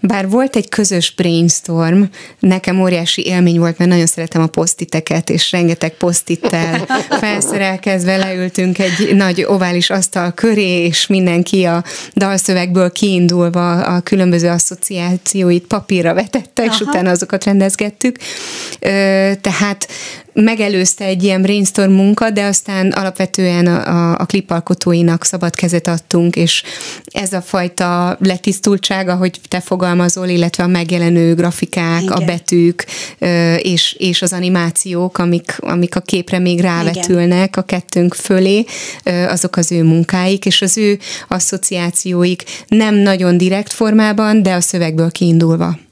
bár volt egy közös brainstorm, nekem óriási élmény volt, mert nagyon szeretem a posztiteket, és rengeteg posztittel felszerelkezve leültünk egy nagy ovális asztal köré, és mindenki a dalszövegből kiindulva a különböző asszociációit papírra vetette, és Aha. utána azokat rendezgettük. Tehát megelőzte egy ilyen brainstorm munka, de aztán alapvetően a, a, a klipalkotóinak szabad kezet adtunk, és ez a fajta letisztultság, ahogy te fogalmazol, illetve a megjelenő grafikák, Igen. a betűk és, és az animációk, amik, amik a képre még rávetülnek Igen. a kettőnk fölé, azok az ő munkáik, és az ő asszociációik nem nagyon direkt formában, de a szövegből kiindulva.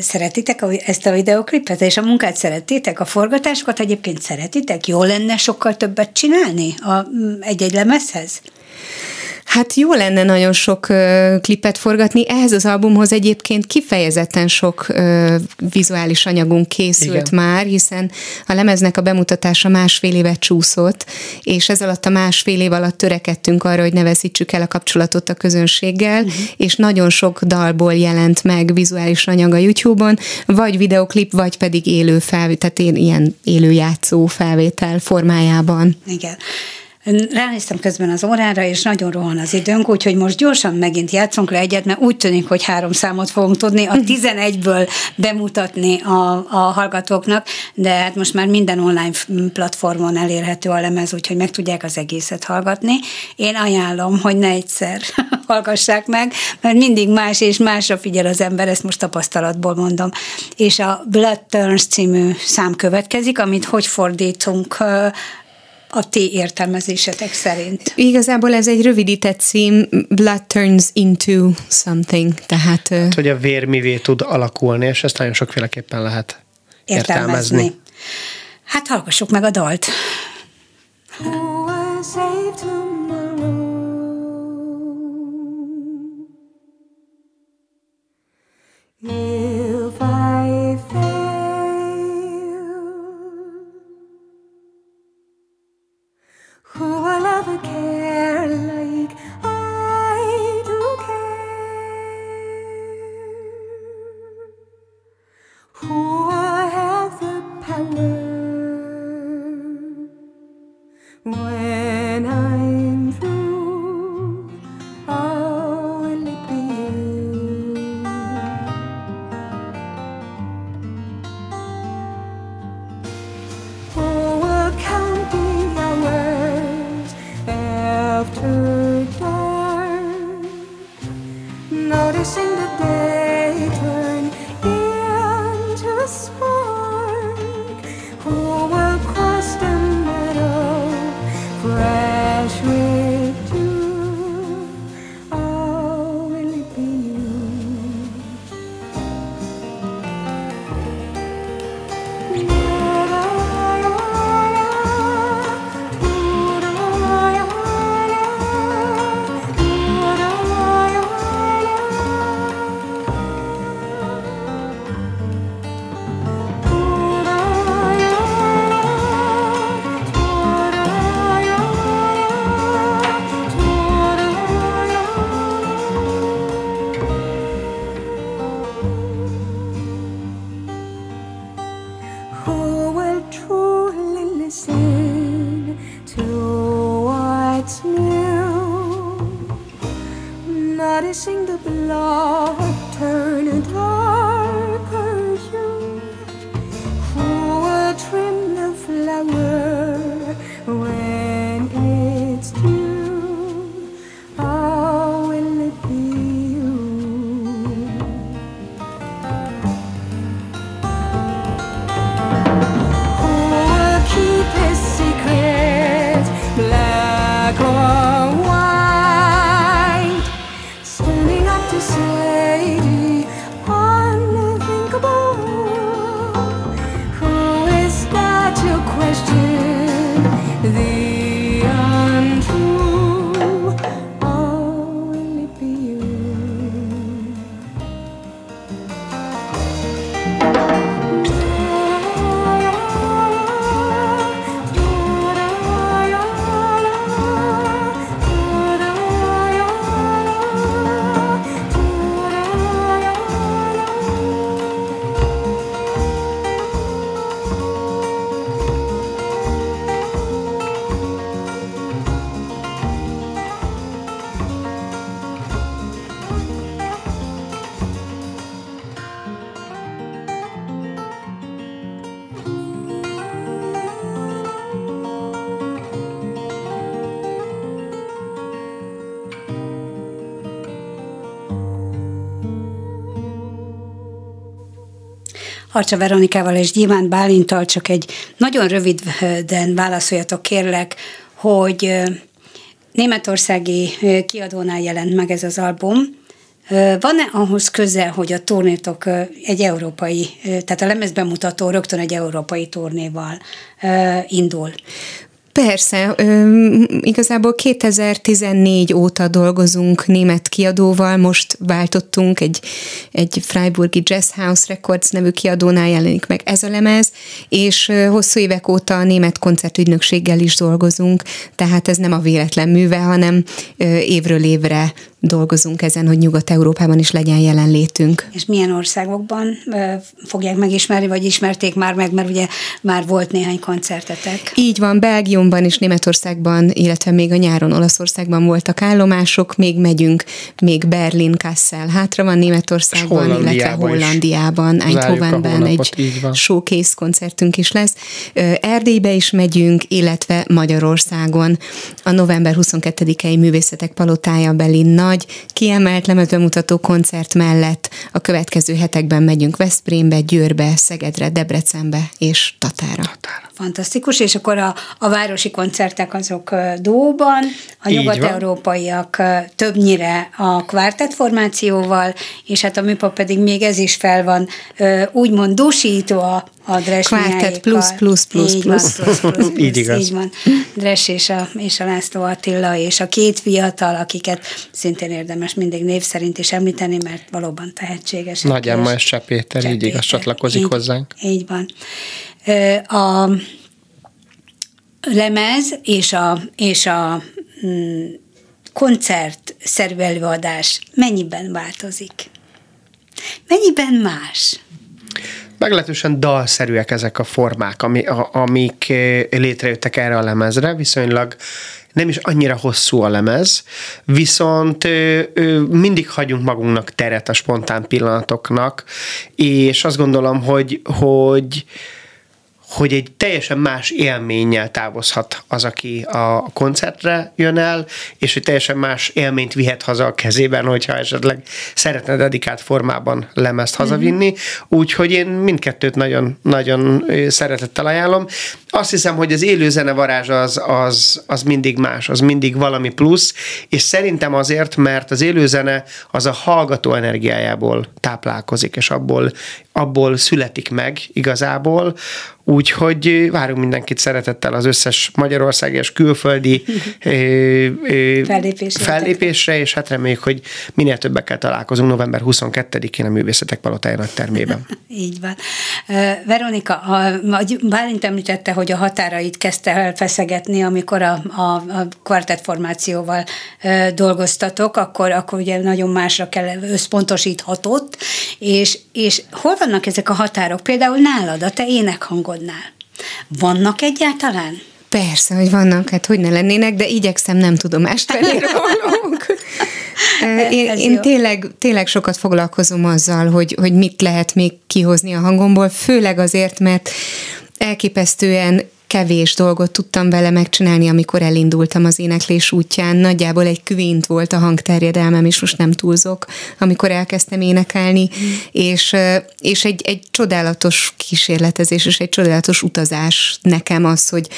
Szeretitek ezt a videoklipet, és a munkát szeretitek, a forgatásokat egyébként szeretitek? Jó lenne sokkal többet csinálni a, egy-egy lemezhez? Hát jó lenne nagyon sok ö, klipet forgatni, ehhez az albumhoz egyébként kifejezetten sok ö, vizuális anyagunk készült Igen. már, hiszen a lemeznek a bemutatása másfél évet csúszott, és ez alatt a másfél év alatt törekedtünk arra, hogy ne veszítsük el a kapcsolatot a közönséggel, uh-huh. és nagyon sok dalból jelent meg vizuális anyag a YouTube-on, vagy videoklip, vagy pedig élő felvétel, tehát ilyen élő játszó felvétel formájában. Igen. Ránéztem közben az órára, és nagyon rohan az időnk, úgyhogy most gyorsan megint játszunk le egyet, mert úgy tűnik, hogy három számot fogunk tudni a 11-ből bemutatni a, a hallgatóknak, de hát most már minden online platformon elérhető a lemez, úgyhogy meg tudják az egészet hallgatni. Én ajánlom, hogy ne egyszer hallgassák meg, mert mindig más és másra figyel az ember, ezt most tapasztalatból mondom. És a Blood Turns című szám következik, amit hogy fordítunk a ti értelmezésetek szerint? Igazából ez egy rövidített cím, blood turns into something, tehát... Hát, hogy a vér mivé tud alakulni, és ezt nagyon sokféleképpen lehet értelmezni. értelmezni. Hát hallgassuk meg a dalt. If Harcsa Veronikával és Gyémánt Bálintal csak egy nagyon röviden válaszoljatok kérlek, hogy németországi kiadónál jelent meg ez az album. Van-e ahhoz köze, hogy a turnétok egy európai, tehát a lemezbemutató rögtön egy európai turnéval indul? Persze, igazából 2014 óta dolgozunk német kiadóval, most váltottunk egy, egy Freiburgi Jazz House Records nevű kiadónál jelenik meg ez a lemez, és hosszú évek óta a német koncertügynökséggel is dolgozunk, tehát ez nem a véletlen műve, hanem évről évre dolgozunk ezen, hogy Nyugat-Európában is legyen jelenlétünk. És milyen országokban fogják megismerni, vagy ismerték már meg, mert ugye már volt néhány koncertetek. Így van, Belgiumban és Németországban, illetve még a nyáron Olaszországban voltak állomások, még megyünk, még Berlin, Kassel hátra van Németországban, illetve Hollandiában, Eindhovenben egy showcase koncertünk is lesz. Erdélybe is megyünk, illetve Magyarországon a november 22-i Művészetek Palotája Berlin nagy, kiemelt lemezbemutató koncert mellett a következő hetekben megyünk Veszprémbe, Győrbe, Szegedre, Debrecenbe és Tatára. Tatára. Fantasztikus, és akkor a, a városi koncertek azok Dóban, a nyugat-európaiak többnyire a kvártett formációval, és hát a műpap pedig még ez is fel van úgymond dúsítva a Dres Kvártett plusz, plusz, plusz, így plusz. Van, plusz, plusz, plusz. így igaz. Így van. Dres és a, és a László Attila, és a két fiatal, akiket szintén érdemes mindig név szerint is említeni, mert valóban tehetséges. Nagy Emma és Csepéter, így igaz, csatlakozik így, hozzánk. Így van. A lemez és a, és a mm, koncertszerű előadás mennyiben változik? Mennyiben más? Meglehetősen dalszerűek ezek a formák, ami, a, amik létrejöttek erre a lemezre, viszonylag nem is annyira hosszú a lemez, viszont ö, ö, mindig hagyunk magunknak teret a spontán pillanatoknak, és azt gondolom, hogy, hogy hogy egy teljesen más élménnyel távozhat az, aki a koncertre jön el, és hogy teljesen más élményt vihet haza a kezében, hogyha esetleg szeretne dedikált formában lemezt hazavinni. Mm-hmm. Úgyhogy én mindkettőt nagyon, nagyon szeretettel ajánlom. Azt hiszem, hogy az élő zene varázs az, az, az mindig más, az mindig valami plusz, és szerintem azért, mert az élő zene az a hallgató energiájából táplálkozik, és abból, abból születik meg igazából, Úgyhogy várunk mindenkit szeretettel az összes Magyarország és külföldi fellépésre, fellépésre, és hát reméljük, hogy minél többekkel találkozunk november 22-én a Művészetek Palotájának termében. Így van. Veronika, a, Bálint említette, hogy a határait kezdte el feszegetni, amikor a, a, a kvartett formációval dolgoztatok, akkor, akkor ugye nagyon másra kell összpontosíthatott, és, és hol vannak ezek a határok? Például nálad, a te énekhangod otthonodnál. Vannak egyáltalán? Persze, hogy vannak, hát hogy ne lennének, de igyekszem nem tudomást venni róluk. Én, én tényleg, tényleg sokat foglalkozom azzal, hogy, hogy mit lehet még kihozni a hangomból, főleg azért, mert elképesztően kevés dolgot tudtam vele megcsinálni, amikor elindultam az éneklés útján. Nagyjából egy kvint volt a hangterjedelmem, és most nem túlzok, amikor elkezdtem énekelni, mm. és, és egy, egy csodálatos kísérletezés, és egy csodálatos utazás nekem az, hogy,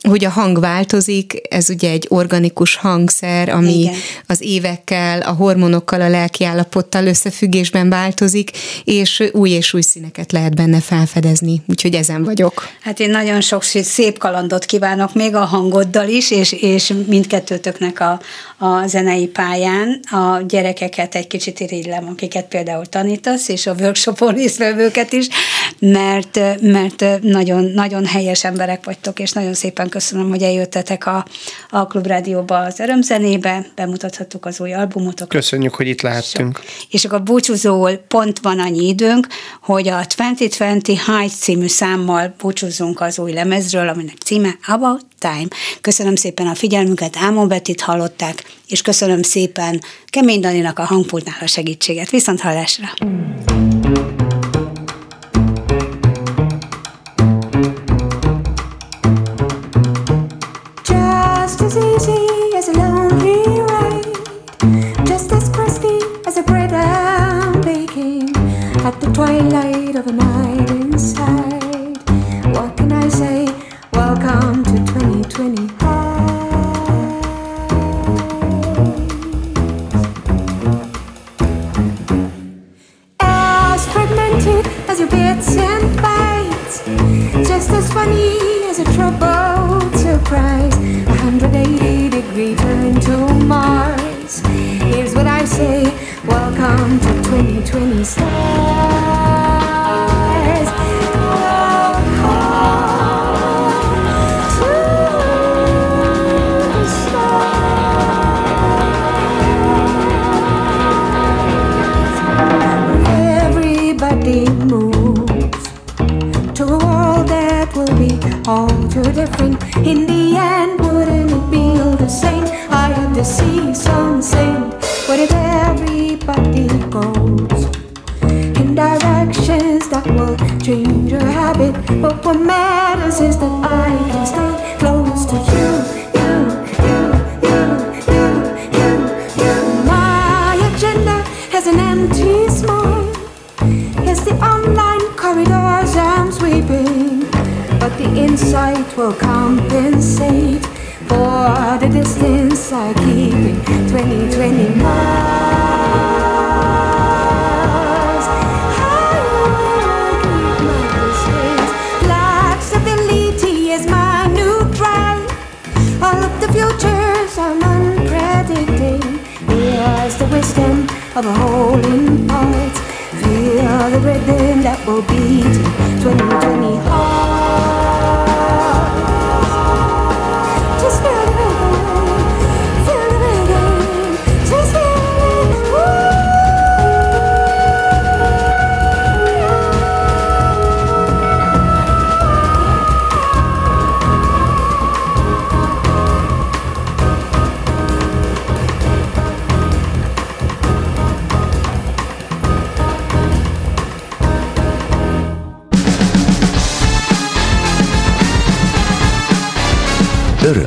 hogy a hang változik, ez ugye egy organikus hangszer, ami Igen. az évekkel, a hormonokkal, a lelkiállapottal összefüggésben változik, és új és új színeket lehet benne felfedezni, úgyhogy ezen vagyok. Hát én nagyon sok szép kalandot kívánok még a hangoddal is, és, és mindkettőtöknek a, a zenei pályán. A gyerekeket egy kicsit irigylem, akiket például tanítasz, és a workshopon résztvevőket is, mert, mert nagyon, nagyon helyes emberek vagytok, és nagyon szépen köszönöm, hogy eljöttetek a, a Klubrádióba az örömzenébe, bemutathattuk az új albumotokat. Köszönjük, hogy itt lehettünk. És akkor búcsúzóul pont van annyi időnk, hogy a 2020 High című számmal búcsúzzunk az új lemezről, aminek címe About Time. Köszönöm szépen a figyelmüket, Ámon Betit hallották, és köszönöm szépen Kemény Daninak a hangpultnál a segítséget. Viszont hallásra! twilight just as funny as a troubled surprise. 180 degree turn to Mars. Here's what I say Welcome to 2020. All too different. In the end, wouldn't it be all the same? I have to see some saint. What if everybody goes in directions that will change your habit? But what matters is that I can stay close to you, you, you, insight will compensate for the distance I keep in 2020 miles. I keep my distance. Flexibility is my new drive. All of the futures I'm unpredicting. Here's the wisdom of a whole in parts. Feel the rhythm that will beat 2020 heart.